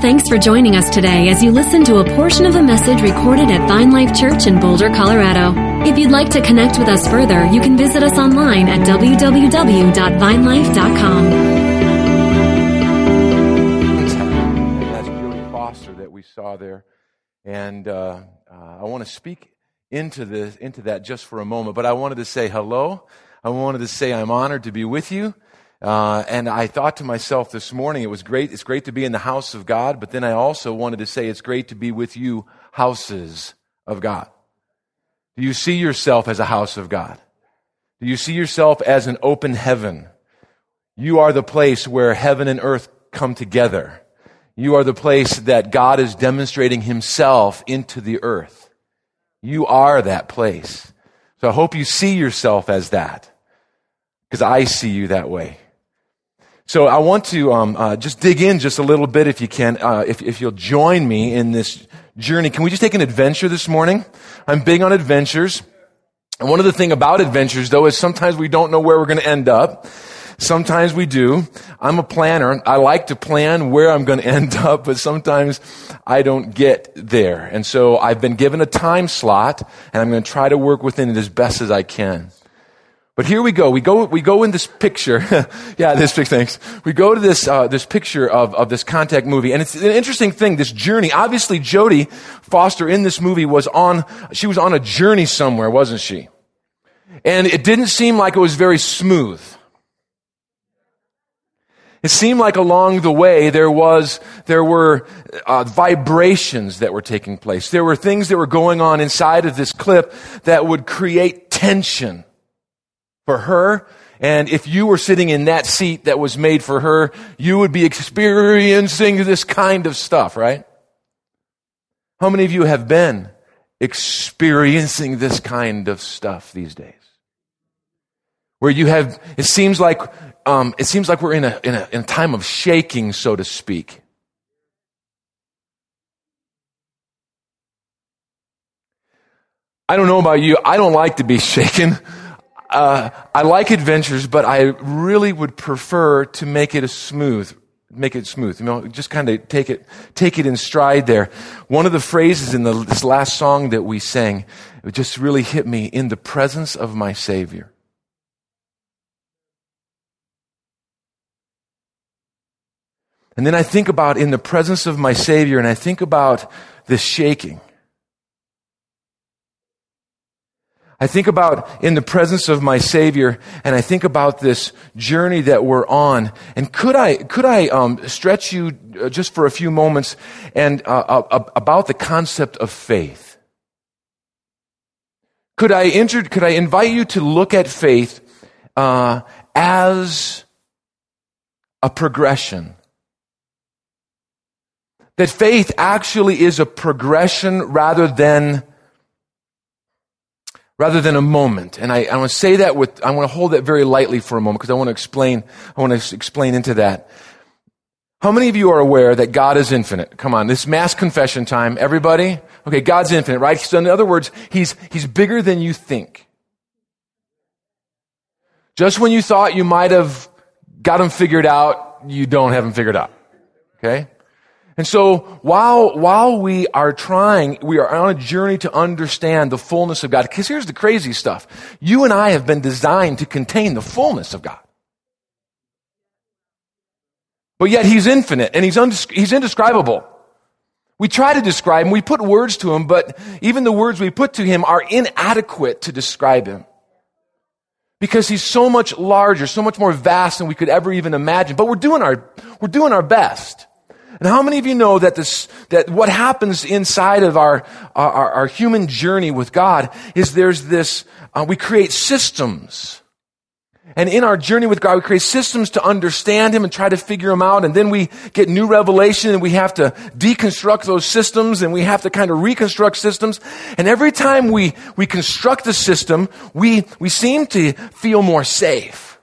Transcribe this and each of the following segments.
Thanks for joining us today as you listen to a portion of a message recorded at Vine Life Church in Boulder, Colorado. If you'd like to connect with us further, you can visit us online at www.vinelife.com. That's Jodie Foster that we saw there. And uh, uh, I want to speak into, this, into that just for a moment. But I wanted to say hello. I wanted to say I'm honored to be with you. Uh, and I thought to myself this morning, it was great. It's great to be in the house of God, but then I also wanted to say it's great to be with you, houses of God. Do you see yourself as a house of God? Do you see yourself as an open heaven? You are the place where heaven and earth come together. You are the place that God is demonstrating himself into the earth. You are that place. So I hope you see yourself as that because I see you that way. So I want to um, uh, just dig in just a little bit, if you can, uh, if, if you'll join me in this journey. Can we just take an adventure this morning? I'm big on adventures. And one of the thing about adventures, though, is sometimes we don't know where we're going to end up. Sometimes we do. I'm a planner. I like to plan where I'm going to end up, but sometimes I don't get there. And so I've been given a time slot, and I'm going to try to work within it as best as I can. But here we go. We go, we go in this picture. yeah, this picture, thanks. We go to this, uh, this picture of, of this contact movie. And it's an interesting thing, this journey. Obviously, Jodie Foster in this movie was on, she was on a journey somewhere, wasn't she? And it didn't seem like it was very smooth. It seemed like along the way there was, there were uh, vibrations that were taking place. There were things that were going on inside of this clip that would create tension for her. And if you were sitting in that seat that was made for her, you would be experiencing this kind of stuff, right? How many of you have been experiencing this kind of stuff these days? Where you have, it seems like, um, it seems like we're in a, in a, in a time of shaking, so to speak. I don't know about you. I don't like to be shaken uh, I like adventures, but I really would prefer to make it a smooth, make it smooth. You know, just kind of take it, take it in stride there. One of the phrases in the, this last song that we sang, it just really hit me in the presence of my Savior. And then I think about in the presence of my Savior, and I think about this shaking. I think about in the presence of my Savior, and I think about this journey that we're on. And could I, could I um, stretch you uh, just for a few moments and uh, uh, about the concept of faith? Could I enter, could I invite you to look at faith uh, as a progression? That faith actually is a progression rather than rather than a moment. And I, I want to say that with, I want to hold that very lightly for a moment because I want to explain, I want to explain into that. How many of you are aware that God is infinite? Come on, this mass confession time. Everybody? Okay, God's infinite, right? So in other words, He's, He's bigger than you think. Just when you thought you might have got Him figured out, you don't have Him figured out. Okay? And so while, while we are trying, we are on a journey to understand the fullness of God. Because here's the crazy stuff. You and I have been designed to contain the fullness of God. But yet he's infinite and he's, he's indescribable. We try to describe him, we put words to him, but even the words we put to him are inadequate to describe him. Because he's so much larger, so much more vast than we could ever even imagine. But we're doing our, we're doing our best. And how many of you know that this, that what happens inside of our, our, our human journey with God is there's this, uh, we create systems. And in our journey with God, we create systems to understand Him and try to figure Him out. And then we get new revelation and we have to deconstruct those systems and we have to kind of reconstruct systems. And every time we, we construct a system, we, we seem to feel more safe.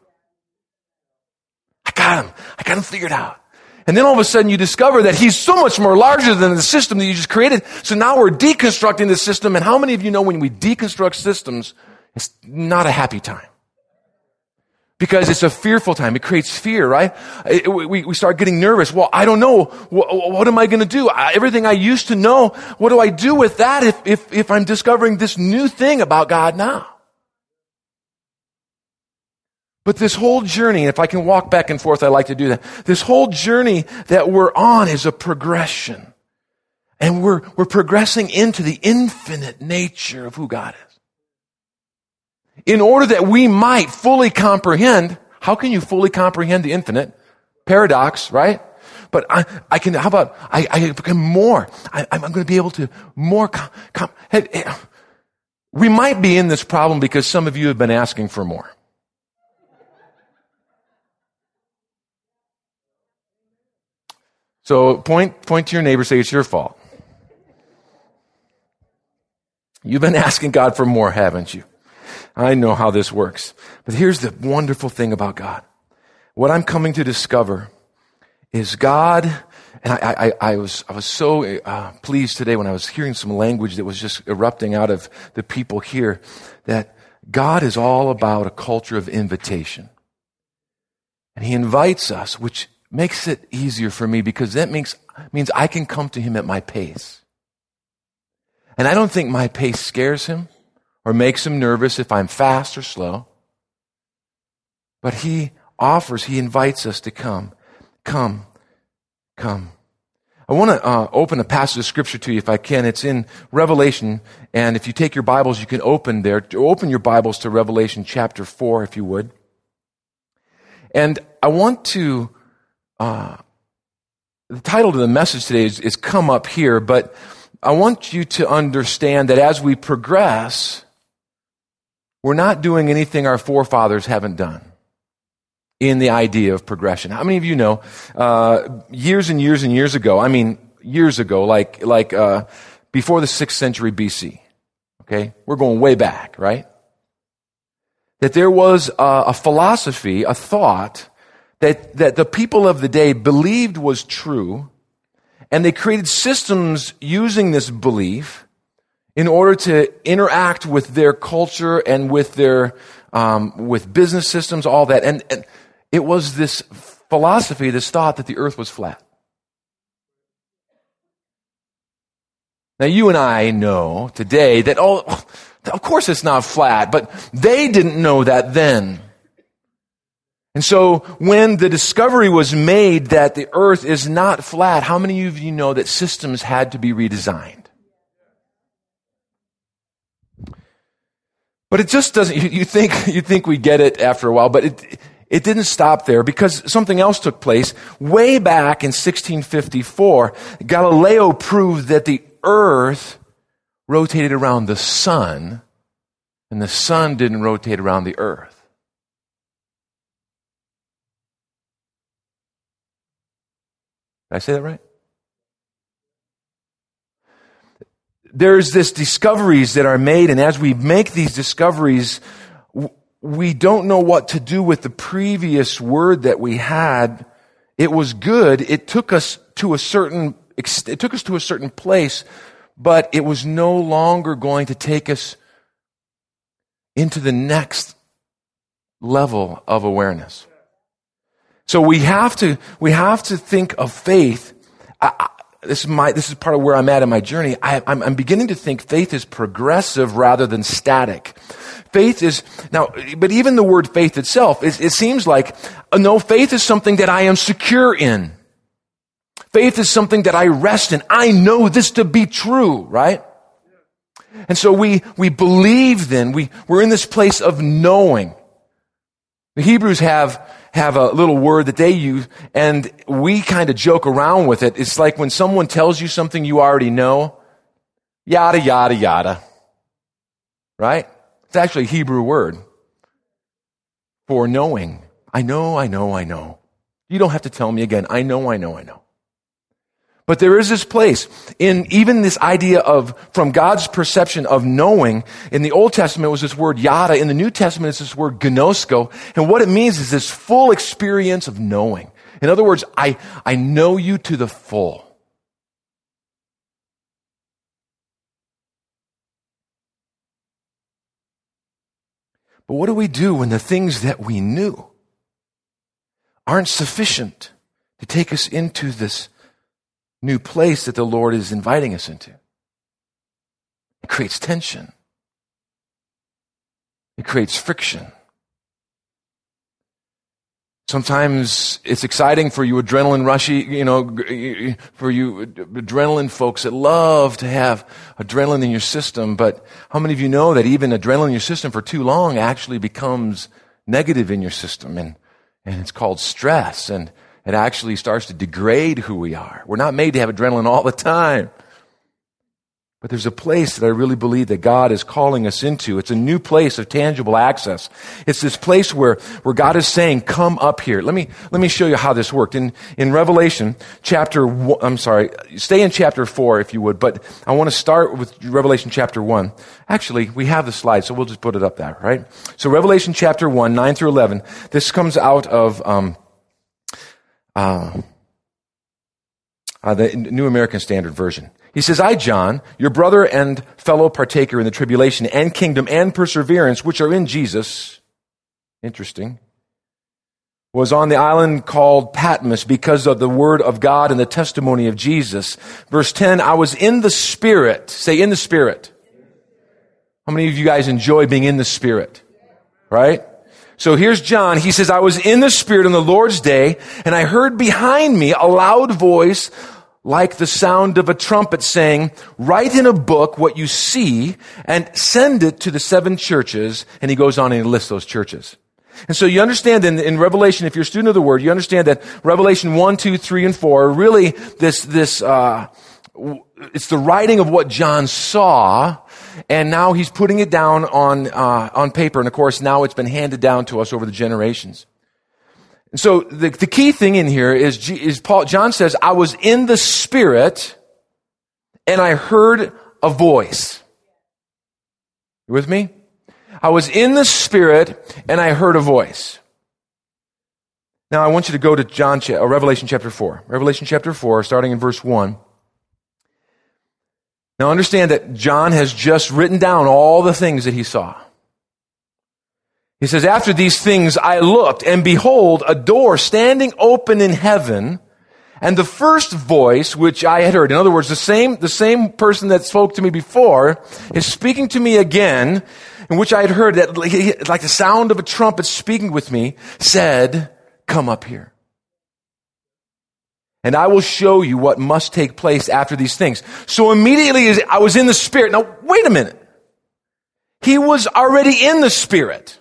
I got him. I got him figured out. And then all of a sudden you discover that he's so much more larger than the system that you just created. So now we're deconstructing the system. And how many of you know when we deconstruct systems, it's not a happy time? because it's a fearful time. It creates fear, right? We, we start getting nervous. Well, I don't know. What, am I going to do? Everything I used to know, what do I do with that if, if, if I'm discovering this new thing about God now? But this whole journey, if I can walk back and forth, I like to do that. This whole journey that we're on is a progression. And we're, we're progressing into the infinite nature of who God is. In order that we might fully comprehend, how can you fully comprehend the infinite? Paradox, right? But I, I can, how about, I, I can more. I, am going to be able to more, com, com, we might be in this problem because some of you have been asking for more. So point, point to your neighbor, say it's your fault. You've been asking God for more, haven't you? I know how this works. But here's the wonderful thing about God. What I'm coming to discover is God, and I, I, I was, I was so uh, pleased today when I was hearing some language that was just erupting out of the people here, that God is all about a culture of invitation. And He invites us, which makes it easier for me because that makes, means I can come to him at my pace. And I don't think my pace scares him or makes him nervous if I'm fast or slow. But he offers, he invites us to come. Come, come. I want to uh, open a passage of scripture to you if I can. It's in Revelation, and if you take your Bibles, you can open there. Open your Bibles to Revelation chapter 4, if you would. And I want to uh, the title to the message today is, is Come Up Here, but I want you to understand that as we progress, we're not doing anything our forefathers haven't done in the idea of progression. How many of you know, uh, years and years and years ago, I mean, years ago, like, like, uh, before the 6th century BC, okay? We're going way back, right? That there was a, a philosophy, a thought, that, that the people of the day believed was true, and they created systems using this belief in order to interact with their culture and with their um, with business systems, all that. And, and it was this philosophy, this thought that the earth was flat. Now, you and I know today that, oh, of course it's not flat, but they didn't know that then. And so when the discovery was made that the earth is not flat, how many of you know that systems had to be redesigned? But it just doesn't, you, think, you think we get it after a while, but it, it didn't stop there because something else took place. Way back in 1654, Galileo proved that the earth rotated around the sun and the sun didn't rotate around the earth. Did I say that right? There's this discoveries that are made, and as we make these discoveries, we don't know what to do with the previous word that we had. It was good. It took us to a certain, it took us to a certain place, but it was no longer going to take us into the next level of awareness. So we have to, we have to think of faith. I, I, this is my, this is part of where I'm at in my journey. I, I'm, I'm beginning to think faith is progressive rather than static. Faith is, now, but even the word faith itself, it, it seems like, uh, no, faith is something that I am secure in. Faith is something that I rest in. I know this to be true, right? And so we, we believe then, we, we're in this place of knowing. The Hebrews have have a little word that they use and we kind of joke around with it. It's like when someone tells you something you already know, yada, yada, yada. Right? It's actually a Hebrew word for knowing. I know, I know, I know. You don't have to tell me again. I know, I know, I know. But there is this place in even this idea of, from God's perception of knowing, in the Old Testament was this word yada, in the New Testament it's this word gnosko, and what it means is this full experience of knowing. In other words, I, I know you to the full. But what do we do when the things that we knew aren't sufficient to take us into this new place that the Lord is inviting us into? It creates tension. It creates friction. Sometimes it's exciting for you adrenaline rushy, you know, for you adrenaline folks that love to have adrenaline in your system. But how many of you know that even adrenaline in your system for too long actually becomes negative in your system and, and it's called stress and it actually starts to degrade who we are. We're not made to have adrenaline all the time. But there's a place that I really believe that God is calling us into. It's a new place of tangible access. It's this place where, where God is saying, come up here. Let me, let me show you how this worked. In, in Revelation chapter, I'm sorry, stay in chapter four if you would, but I want to start with Revelation chapter one. Actually, we have the slide, so we'll just put it up there, right? So Revelation chapter one, nine through 11, this comes out of, um, uh, uh, the New American Standard Version. He says, I, John, your brother and fellow partaker in the tribulation and kingdom and perseverance which are in Jesus, interesting, was on the island called Patmos because of the word of God and the testimony of Jesus. Verse 10, I was in the Spirit. Say, in the Spirit. How many of you guys enjoy being in the Spirit? Right? So here's John. He says, I was in the Spirit on the Lord's day, and I heard behind me a loud voice like the sound of a trumpet saying, write in a book what you see and send it to the seven churches. And he goes on and he lists those churches. And so you understand in, in Revelation, if you're a student of the Word, you understand that Revelation 1, 2, 3, and 4 are really this, this, uh, it's the writing of what John saw, and now he's putting it down on, uh, on paper. And of course, now it's been handed down to us over the generations. And so the, the key thing in here is, is Paul, John says, I was in the Spirit and I heard a voice. You with me? I was in the Spirit and I heard a voice. Now I want you to go to John, uh, Revelation chapter 4. Revelation chapter 4, starting in verse 1. Now understand that John has just written down all the things that he saw. He says, after these things I looked and behold a door standing open in heaven and the first voice which I had heard, in other words, the same, the same person that spoke to me before is speaking to me again, in which I had heard that like the sound of a trumpet speaking with me said, come up here. And I will show you what must take place after these things. So immediately I was in the spirit. Now wait a minute. He was already in the spirit.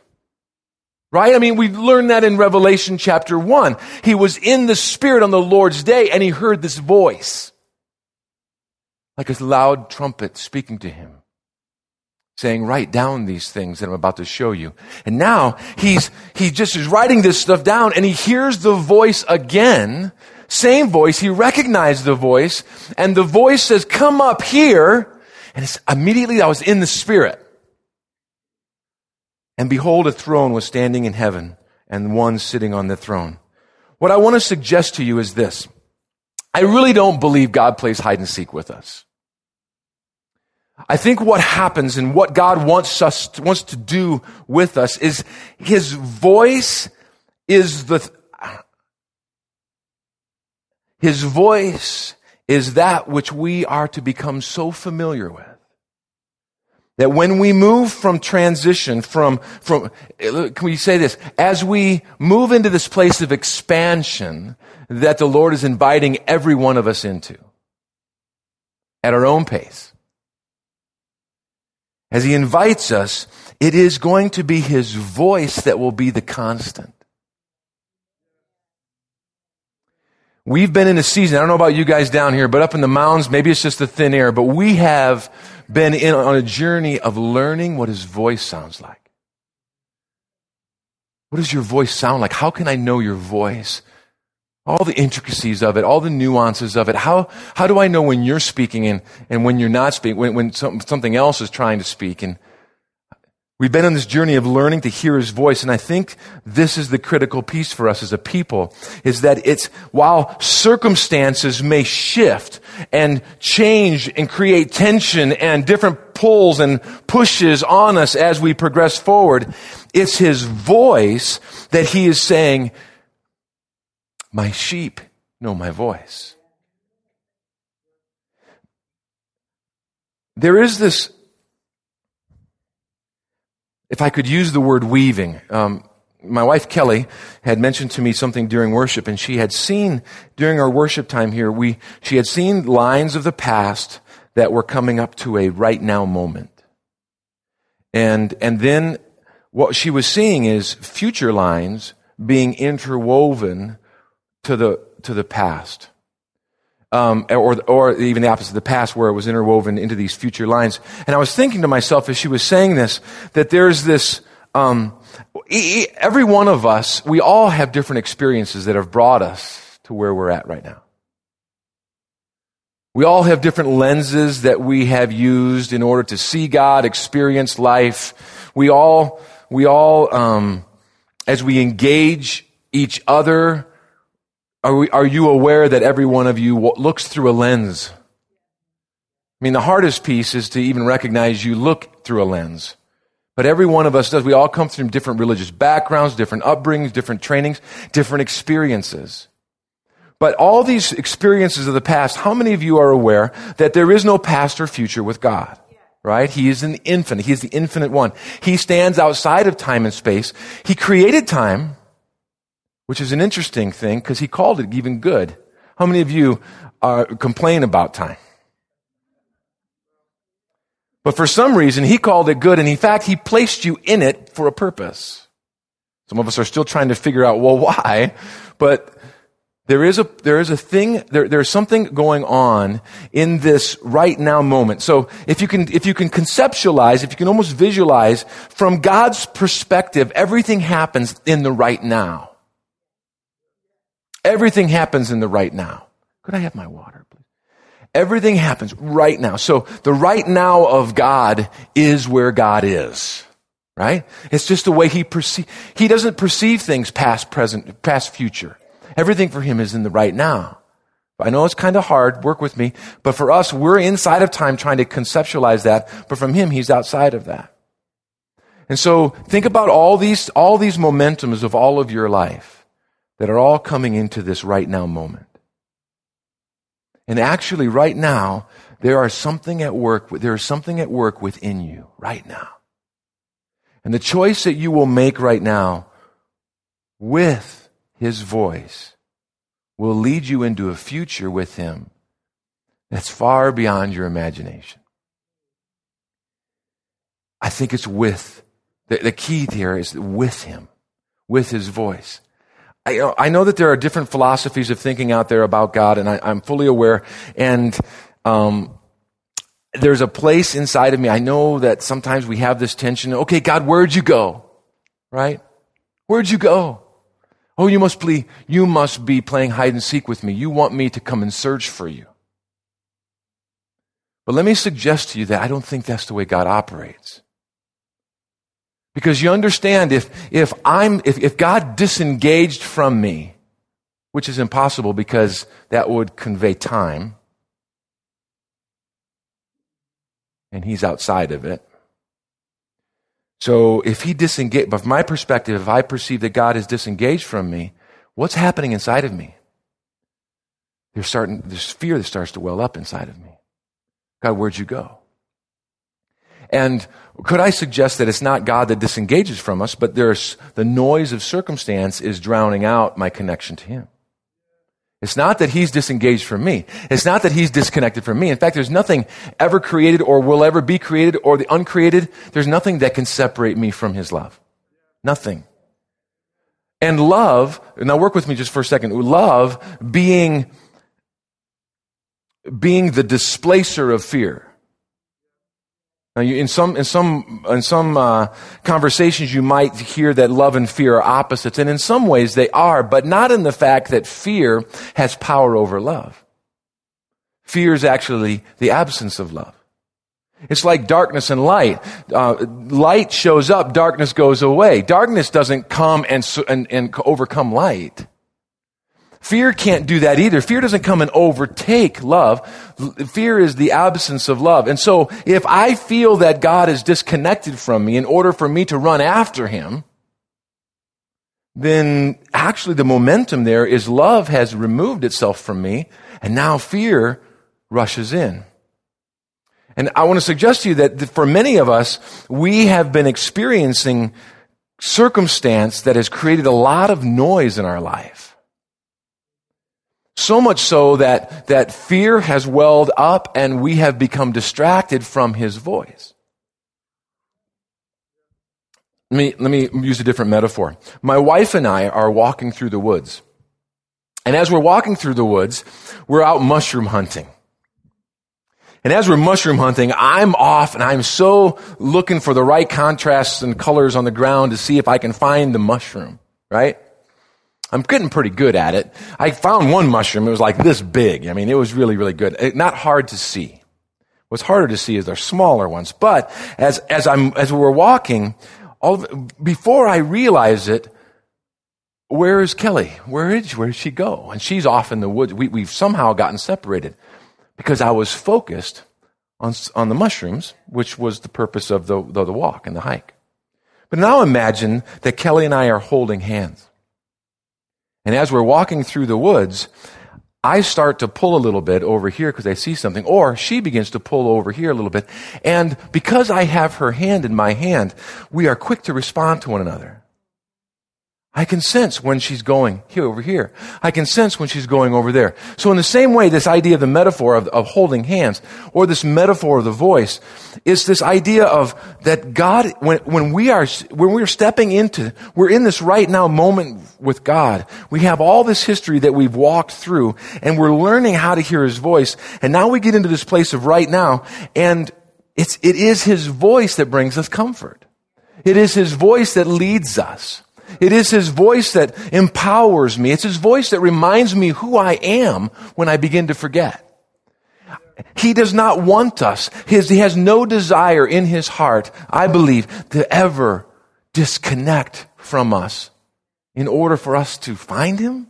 Right? I mean, we learned that in Revelation chapter 1. He was in the Spirit on the Lord's day and he heard this voice. Like a loud trumpet speaking to him. Saying, write down these things that I'm about to show you. And now he's, he just is writing this stuff down and he hears the voice again. Same voice. He recognized the voice and the voice says, come up here. And it's immediately I was in the Spirit. And behold, a throne was standing in heaven and one sitting on the throne. What I want to suggest to you is this. I really don't believe God plays hide and seek with us. I think what happens and what God wants us, to, wants to do with us is His voice is the, His voice is that which we are to become so familiar with. That when we move from transition, from, from, eh, can we say this? As we move into this place of expansion that the Lord is inviting every one of us into at our own pace. As He invites us, it is going to be His voice that will be the constant. We've been in a season, I don't know about you guys down here, but up in the mountains, maybe it's just the thin air, but we have been in, on a journey of learning what his voice sounds like. What does your voice sound like? How can I know your voice? All the intricacies of it, all the nuances of it. How, how do I know when you're speaking and, and when you're not speaking, when, when some, something else is trying to speak? And we've been on this journey of learning to hear his voice. And I think this is the critical piece for us as a people is that it's while circumstances may shift, and change and create tension and different pulls and pushes on us as we progress forward. It's his voice that he is saying, my sheep know my voice. There is this, if I could use the word weaving, um, my wife Kelly had mentioned to me something during worship, and she had seen during our worship time here, we, she had seen lines of the past that were coming up to a right now moment. And, and then what she was seeing is future lines being interwoven to the, to the past. Um, or, or even the opposite of the past where it was interwoven into these future lines. And I was thinking to myself as she was saying this, that there's this, um, every one of us, we all have different experiences that have brought us to where we're at right now. We all have different lenses that we have used in order to see God, experience life. We all, we all, um, as we engage each other, are, we, are you aware that every one of you looks through a lens? I mean, the hardest piece is to even recognize you look through a lens. But every one of us does. We all come from different religious backgrounds, different upbringings, different trainings, different experiences. But all these experiences of the past, how many of you are aware that there is no past or future with God? Right? He is an infinite. He is the infinite one. He stands outside of time and space. He created time, which is an interesting thing because he called it even good. How many of you complain about time? But for some reason, he called it good, and in fact, he placed you in it for a purpose. Some of us are still trying to figure out, well, why? But there is a, there is a thing, there, there's something going on in this right now moment. So if you can, if you can conceptualize, if you can almost visualize from God's perspective, everything happens in the right now. Everything happens in the right now. Could I have my water, please? Everything happens right now. So the right now of God is where God is. Right? It's just the way he perceive, he doesn't perceive things past, present, past, future. Everything for him is in the right now. I know it's kind of hard, work with me, but for us, we're inside of time trying to conceptualize that, but from him, he's outside of that. And so think about all these, all these momentums of all of your life that are all coming into this right now moment. And actually, right now, there are something at work, there is something at work within you right now. And the choice that you will make right now with his voice will lead you into a future with him that's far beyond your imagination. I think it's with, the, the key here is with him, with his voice. I, I know that there are different philosophies of thinking out there about God, and I, am fully aware. And um, there's a place inside of me. I know that sometimes we have this tension. Okay, God, where'd you go? Right? Where'd you go? Oh, you must be, you must be playing hide and seek with me. You want me to come and search for you. But let me suggest to you that I don't think that's the way God operates. Because you understand if, if I'm, if, if God disengaged from me, which is impossible because that would convey time, and he's outside of it. So if he disengaged, but from my perspective, if I perceive that God is disengaged from me, what's happening inside of me? There's starting, there's fear that starts to well up inside of me. God, where'd you go? And could I suggest that it's not God that disengages from us, but there's the noise of circumstance is drowning out my connection to Him. It's not that He's disengaged from me. It's not that He's disconnected from me. In fact, there's nothing ever created or will ever be created or the uncreated. There's nothing that can separate me from His love. Nothing. And love, now work with me just for a second. Love being, being the displacer of fear. Now, you, in some in some in some uh, conversations, you might hear that love and fear are opposites, and in some ways they are, but not in the fact that fear has power over love. Fear is actually the absence of love. It's like darkness and light. Uh, light shows up, darkness goes away. Darkness doesn't come and, and, and overcome light. Fear can't do that either. Fear doesn't come and overtake love. Fear is the absence of love. And so if I feel that God is disconnected from me in order for me to run after him, then actually the momentum there is love has removed itself from me and now fear rushes in. And I want to suggest to you that for many of us, we have been experiencing circumstance that has created a lot of noise in our life. So much so that, that fear has welled up and we have become distracted from his voice. Let me, let me use a different metaphor. My wife and I are walking through the woods. And as we're walking through the woods, we're out mushroom hunting. And as we're mushroom hunting, I'm off and I'm so looking for the right contrasts and colors on the ground to see if I can find the mushroom, right? I'm getting pretty good at it. I found one mushroom. It was like this big. I mean, it was really, really good. It, not hard to see. What's harder to see is their smaller ones. But as, as I'm, as we're walking, all before I realize it, where is Kelly? Where is, where did she go? And she's off in the woods. We, we've somehow gotten separated because I was focused on, on the mushrooms, which was the purpose of the, the, the walk and the hike. But now imagine that Kelly and I are holding hands. And as we're walking through the woods, I start to pull a little bit over here because I see something, or she begins to pull over here a little bit. And because I have her hand in my hand, we are quick to respond to one another. I can sense when she's going here over here. I can sense when she's going over there. So in the same way, this idea of the metaphor of, of holding hands, or this metaphor of the voice, is this idea of that God, when, when we are, when we're stepping into, we're in this right now moment with God. We have all this history that we've walked through, and we're learning how to hear His voice. And now we get into this place of right now, and it's, it is His voice that brings us comfort. It is His voice that leads us. It is His voice that empowers me. It's His voice that reminds me who I am when I begin to forget. He does not want us. His, he has no desire in His heart, I believe, to ever disconnect from us in order for us to find Him.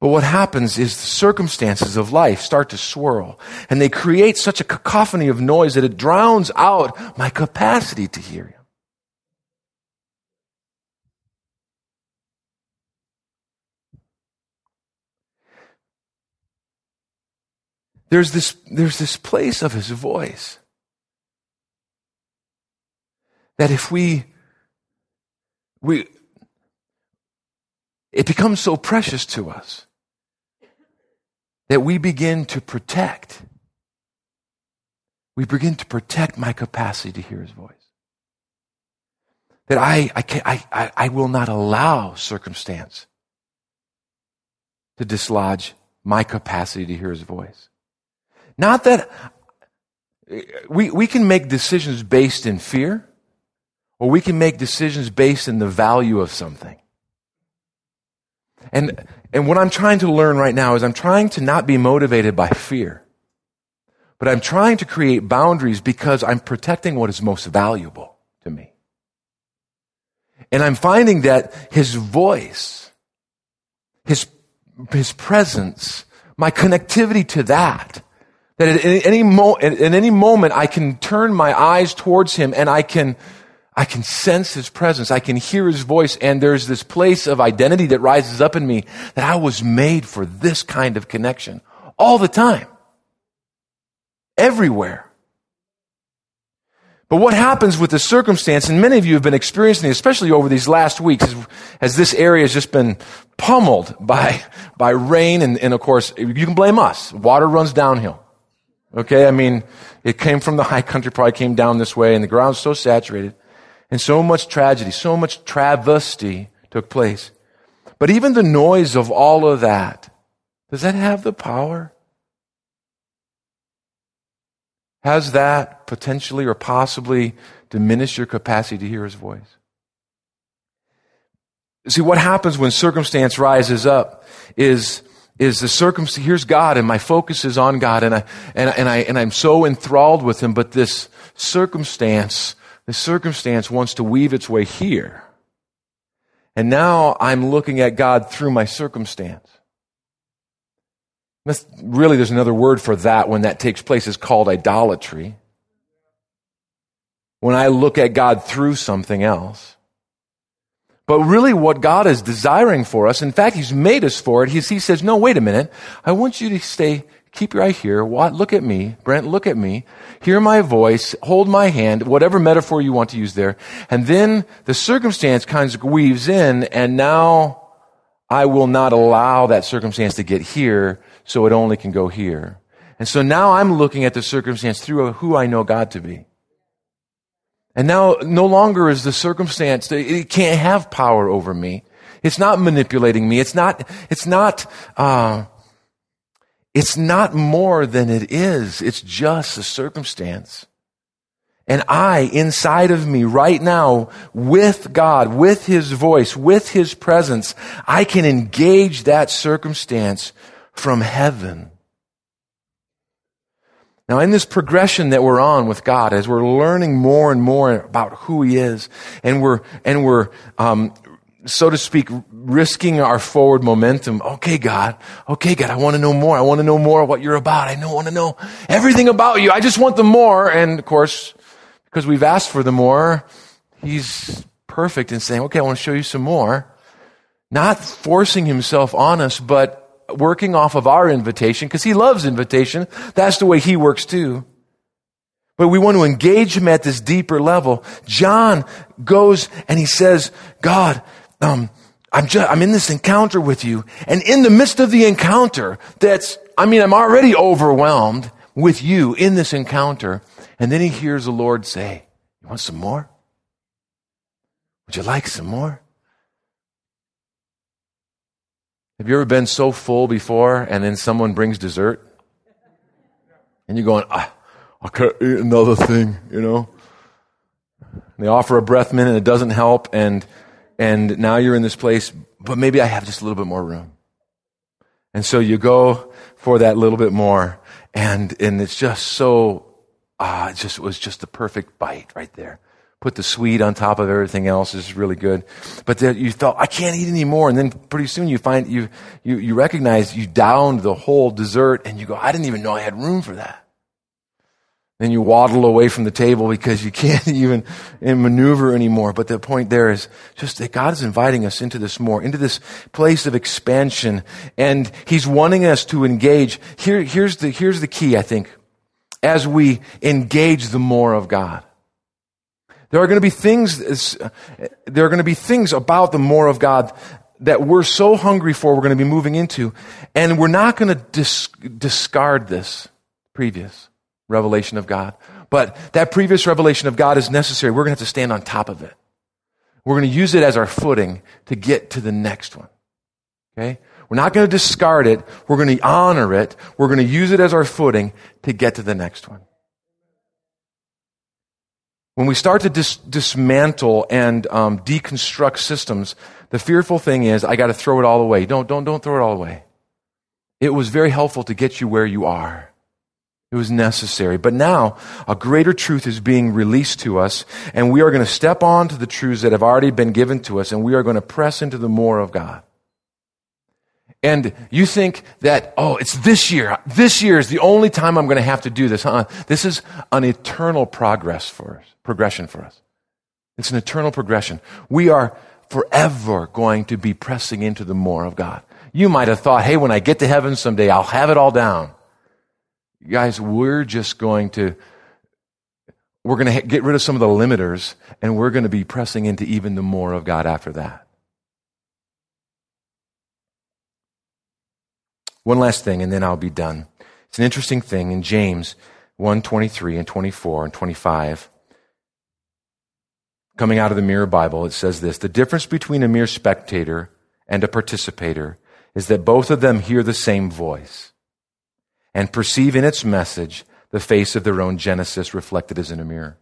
But what happens is the circumstances of life start to swirl and they create such a cacophony of noise that it drowns out my capacity to hear. There's this, there's this place of his voice that if we, we, it becomes so precious to us that we begin to protect. We begin to protect my capacity to hear his voice. That I, I, can, I, I, I will not allow circumstance to dislodge my capacity to hear his voice. Not that we, we can make decisions based in fear, or we can make decisions based in the value of something. And, and what I'm trying to learn right now is I'm trying to not be motivated by fear, but I'm trying to create boundaries because I'm protecting what is most valuable to me. And I'm finding that his voice, his, his presence, my connectivity to that that at any, mo- at any moment I can turn my eyes towards him and I can, I can sense his presence. I can hear his voice and there's this place of identity that rises up in me that I was made for this kind of connection all the time. Everywhere. But what happens with the circumstance, and many of you have been experiencing it, especially over these last weeks, as, as this area has just been pummeled by, by rain, and, and of course, you can blame us. Water runs downhill. Okay, I mean, it came from the high country, probably came down this way, and the ground's so saturated. And so much tragedy, so much travesty took place. But even the noise of all of that, does that have the power? Has that potentially or possibly diminished your capacity to hear his voice? See, what happens when circumstance rises up is is the circumstance, here's God and my focus is on God and I, and, and I, and I'm so enthralled with Him, but this circumstance, this circumstance wants to weave its way here. And now I'm looking at God through my circumstance. Really, there's another word for that when that takes place. is called idolatry. When I look at God through something else. But really, what God is desiring for us, in fact, He's made us for it. He, he says, No, wait a minute. I want you to stay, keep your eye here. What, look at me. Brent, look at me. Hear my voice. Hold my hand. Whatever metaphor you want to use there. And then the circumstance kind of weaves in, and now I will not allow that circumstance to get here so it only can go here. And so now I'm looking at the circumstance through who I know God to be. And now no longer is the circumstance, it can't have power over me. It's not manipulating me. It's not, it's not, uh, it's not more than it is. It's just a circumstance. And I, inside of me right now, with God, with His voice, with His presence, I can engage that circumstance from heaven. Now, in this progression that we're on with God, as we're learning more and more about who He is, and we're and we're um, so to speak, risking our forward momentum. Okay, God. Okay, God. I want to know more. I want to know more what you're about. I want to know everything about you. I just want the more. And of course, because we've asked for the more, He's perfect in saying, okay, I want to show you some more. Not forcing Himself on us, but working off of our invitation because he loves invitation. That's the way he works too. But we want to engage him at this deeper level. John goes and he says, God, um, I'm just, I'm in this encounter with you. And in the midst of the encounter, that's, I mean, I'm already overwhelmed with you in this encounter. And then he hears the Lord say, you want some more? Would you like some more? Have you ever been so full before and then someone brings dessert? And you're going, ah, I can't eat another thing, you know? They offer a breath mint and it doesn't help and, and now you're in this place, but maybe I have just a little bit more room. And so you go for that little bit more and, and it's just so, ah, it just it was just the perfect bite right there put the sweet on top of everything else is really good. But then you thought, I can't eat anymore. And then pretty soon you find you, you, you recognize you downed the whole dessert and you go, I didn't even know I had room for that. Then you waddle away from the table because you can't even maneuver anymore. But the point there is just that God is inviting us into this more, into this place of expansion. And He's wanting us to engage. Here, here's the, here's the key, I think, as we engage the more of God. There are going to be things, there are going to be things about the more of God that we're so hungry for, we're going to be moving into. And we're not going to dis- discard this previous revelation of God. But that previous revelation of God is necessary. We're going to have to stand on top of it. We're going to use it as our footing to get to the next one. Okay? We're not going to discard it. We're going to honor it. We're going to use it as our footing to get to the next one. When we start to dis- dismantle and um, deconstruct systems, the fearful thing is, I got to throw it all away. Don't, don't, don't throw it all away. It was very helpful to get you where you are. It was necessary. But now, a greater truth is being released to us, and we are going to step on to the truths that have already been given to us, and we are going to press into the more of God. And you think that, oh, it's this year. This year is the only time I'm going to have to do this. Huh? This is an eternal progress for us, progression for us. It's an eternal progression. We are forever going to be pressing into the more of God. You might have thought, hey, when I get to heaven someday, I'll have it all down. Guys, we're just going to, we're going to get rid of some of the limiters and we're going to be pressing into even the more of God after that. One last thing, and then I'll be done. It's an interesting thing in James 1 23 and 24 and 25. Coming out of the Mirror Bible, it says this The difference between a mere spectator and a participator is that both of them hear the same voice and perceive in its message the face of their own Genesis reflected as in a mirror.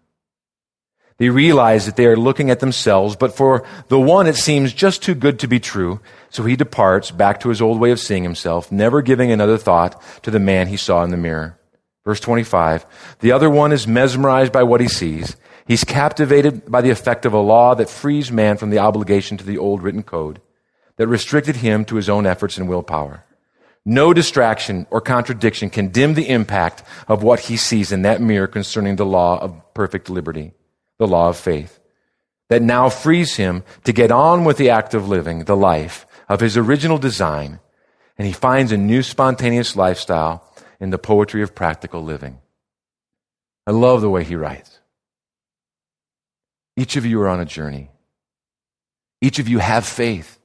They realize that they are looking at themselves, but for the one it seems just too good to be true, so he departs back to his old way of seeing himself, never giving another thought to the man he saw in the mirror. Verse 25. The other one is mesmerized by what he sees. He's captivated by the effect of a law that frees man from the obligation to the old written code that restricted him to his own efforts and willpower. No distraction or contradiction can dim the impact of what he sees in that mirror concerning the law of perfect liberty, the law of faith, that now frees him to get on with the act of living, the life of his original design, and he finds a new spontaneous lifestyle in the poetry of practical living. I love the way he writes. Each of you are on a journey. Each of you have faith.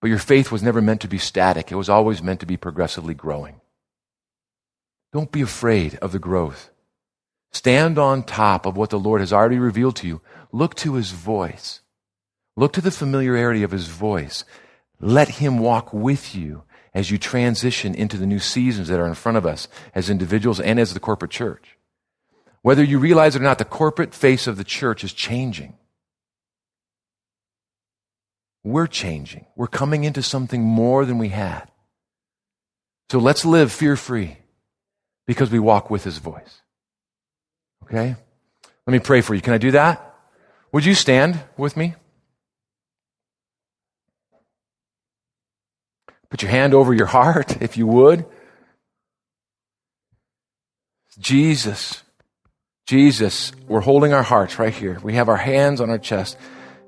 But your faith was never meant to be static, it was always meant to be progressively growing. Don't be afraid of the growth. Stand on top of what the Lord has already revealed to you. Look to his voice. Look to the familiarity of his voice. Let him walk with you as you transition into the new seasons that are in front of us as individuals and as the corporate church. Whether you realize it or not, the corporate face of the church is changing. We're changing. We're coming into something more than we had. So let's live fear free because we walk with his voice. Okay? Let me pray for you. Can I do that? Would you stand with me? Put your hand over your heart, if you would. Jesus, Jesus, we're holding our hearts right here. We have our hands on our chest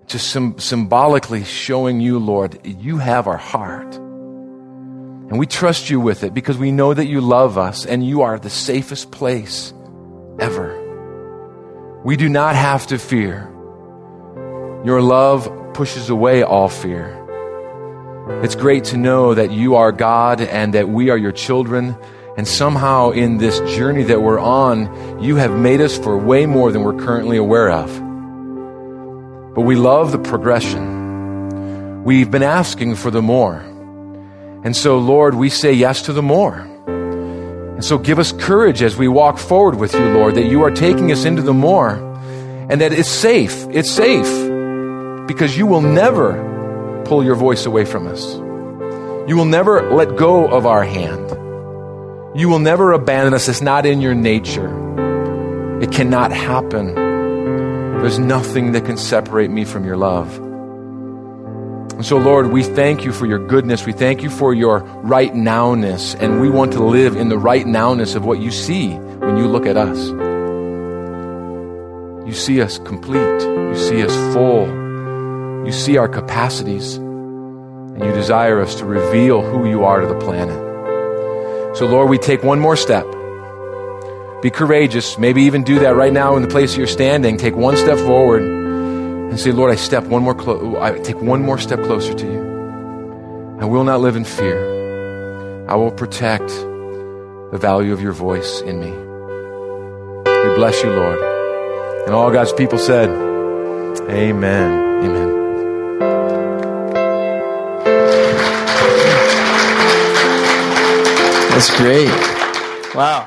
just sim- symbolically showing you, Lord, you have our heart. And we trust you with it because we know that you love us and you are the safest place ever. We do not have to fear. Your love pushes away all fear. It's great to know that you are God and that we are your children. And somehow in this journey that we're on, you have made us for way more than we're currently aware of. But we love the progression. We've been asking for the more. And so, Lord, we say yes to the more. And so give us courage as we walk forward with you, Lord, that you are taking us into the more and that it's safe. It's safe because you will never pull your voice away from us. You will never let go of our hand. You will never abandon us. It's not in your nature. It cannot happen. There's nothing that can separate me from your love. And so, Lord, we thank you for your goodness. We thank you for your right nowness. And we want to live in the right nowness of what you see when you look at us. You see us complete. You see us full. You see our capacities. And you desire us to reveal who you are to the planet. So, Lord, we take one more step. Be courageous. Maybe even do that right now in the place you're standing. Take one step forward and say, Lord, I step one more clo- I take one more step closer to you. I will not live in fear. I will protect the value of your voice in me. We bless you, Lord. And all God's people said, Amen. Amen. That's great. Wow.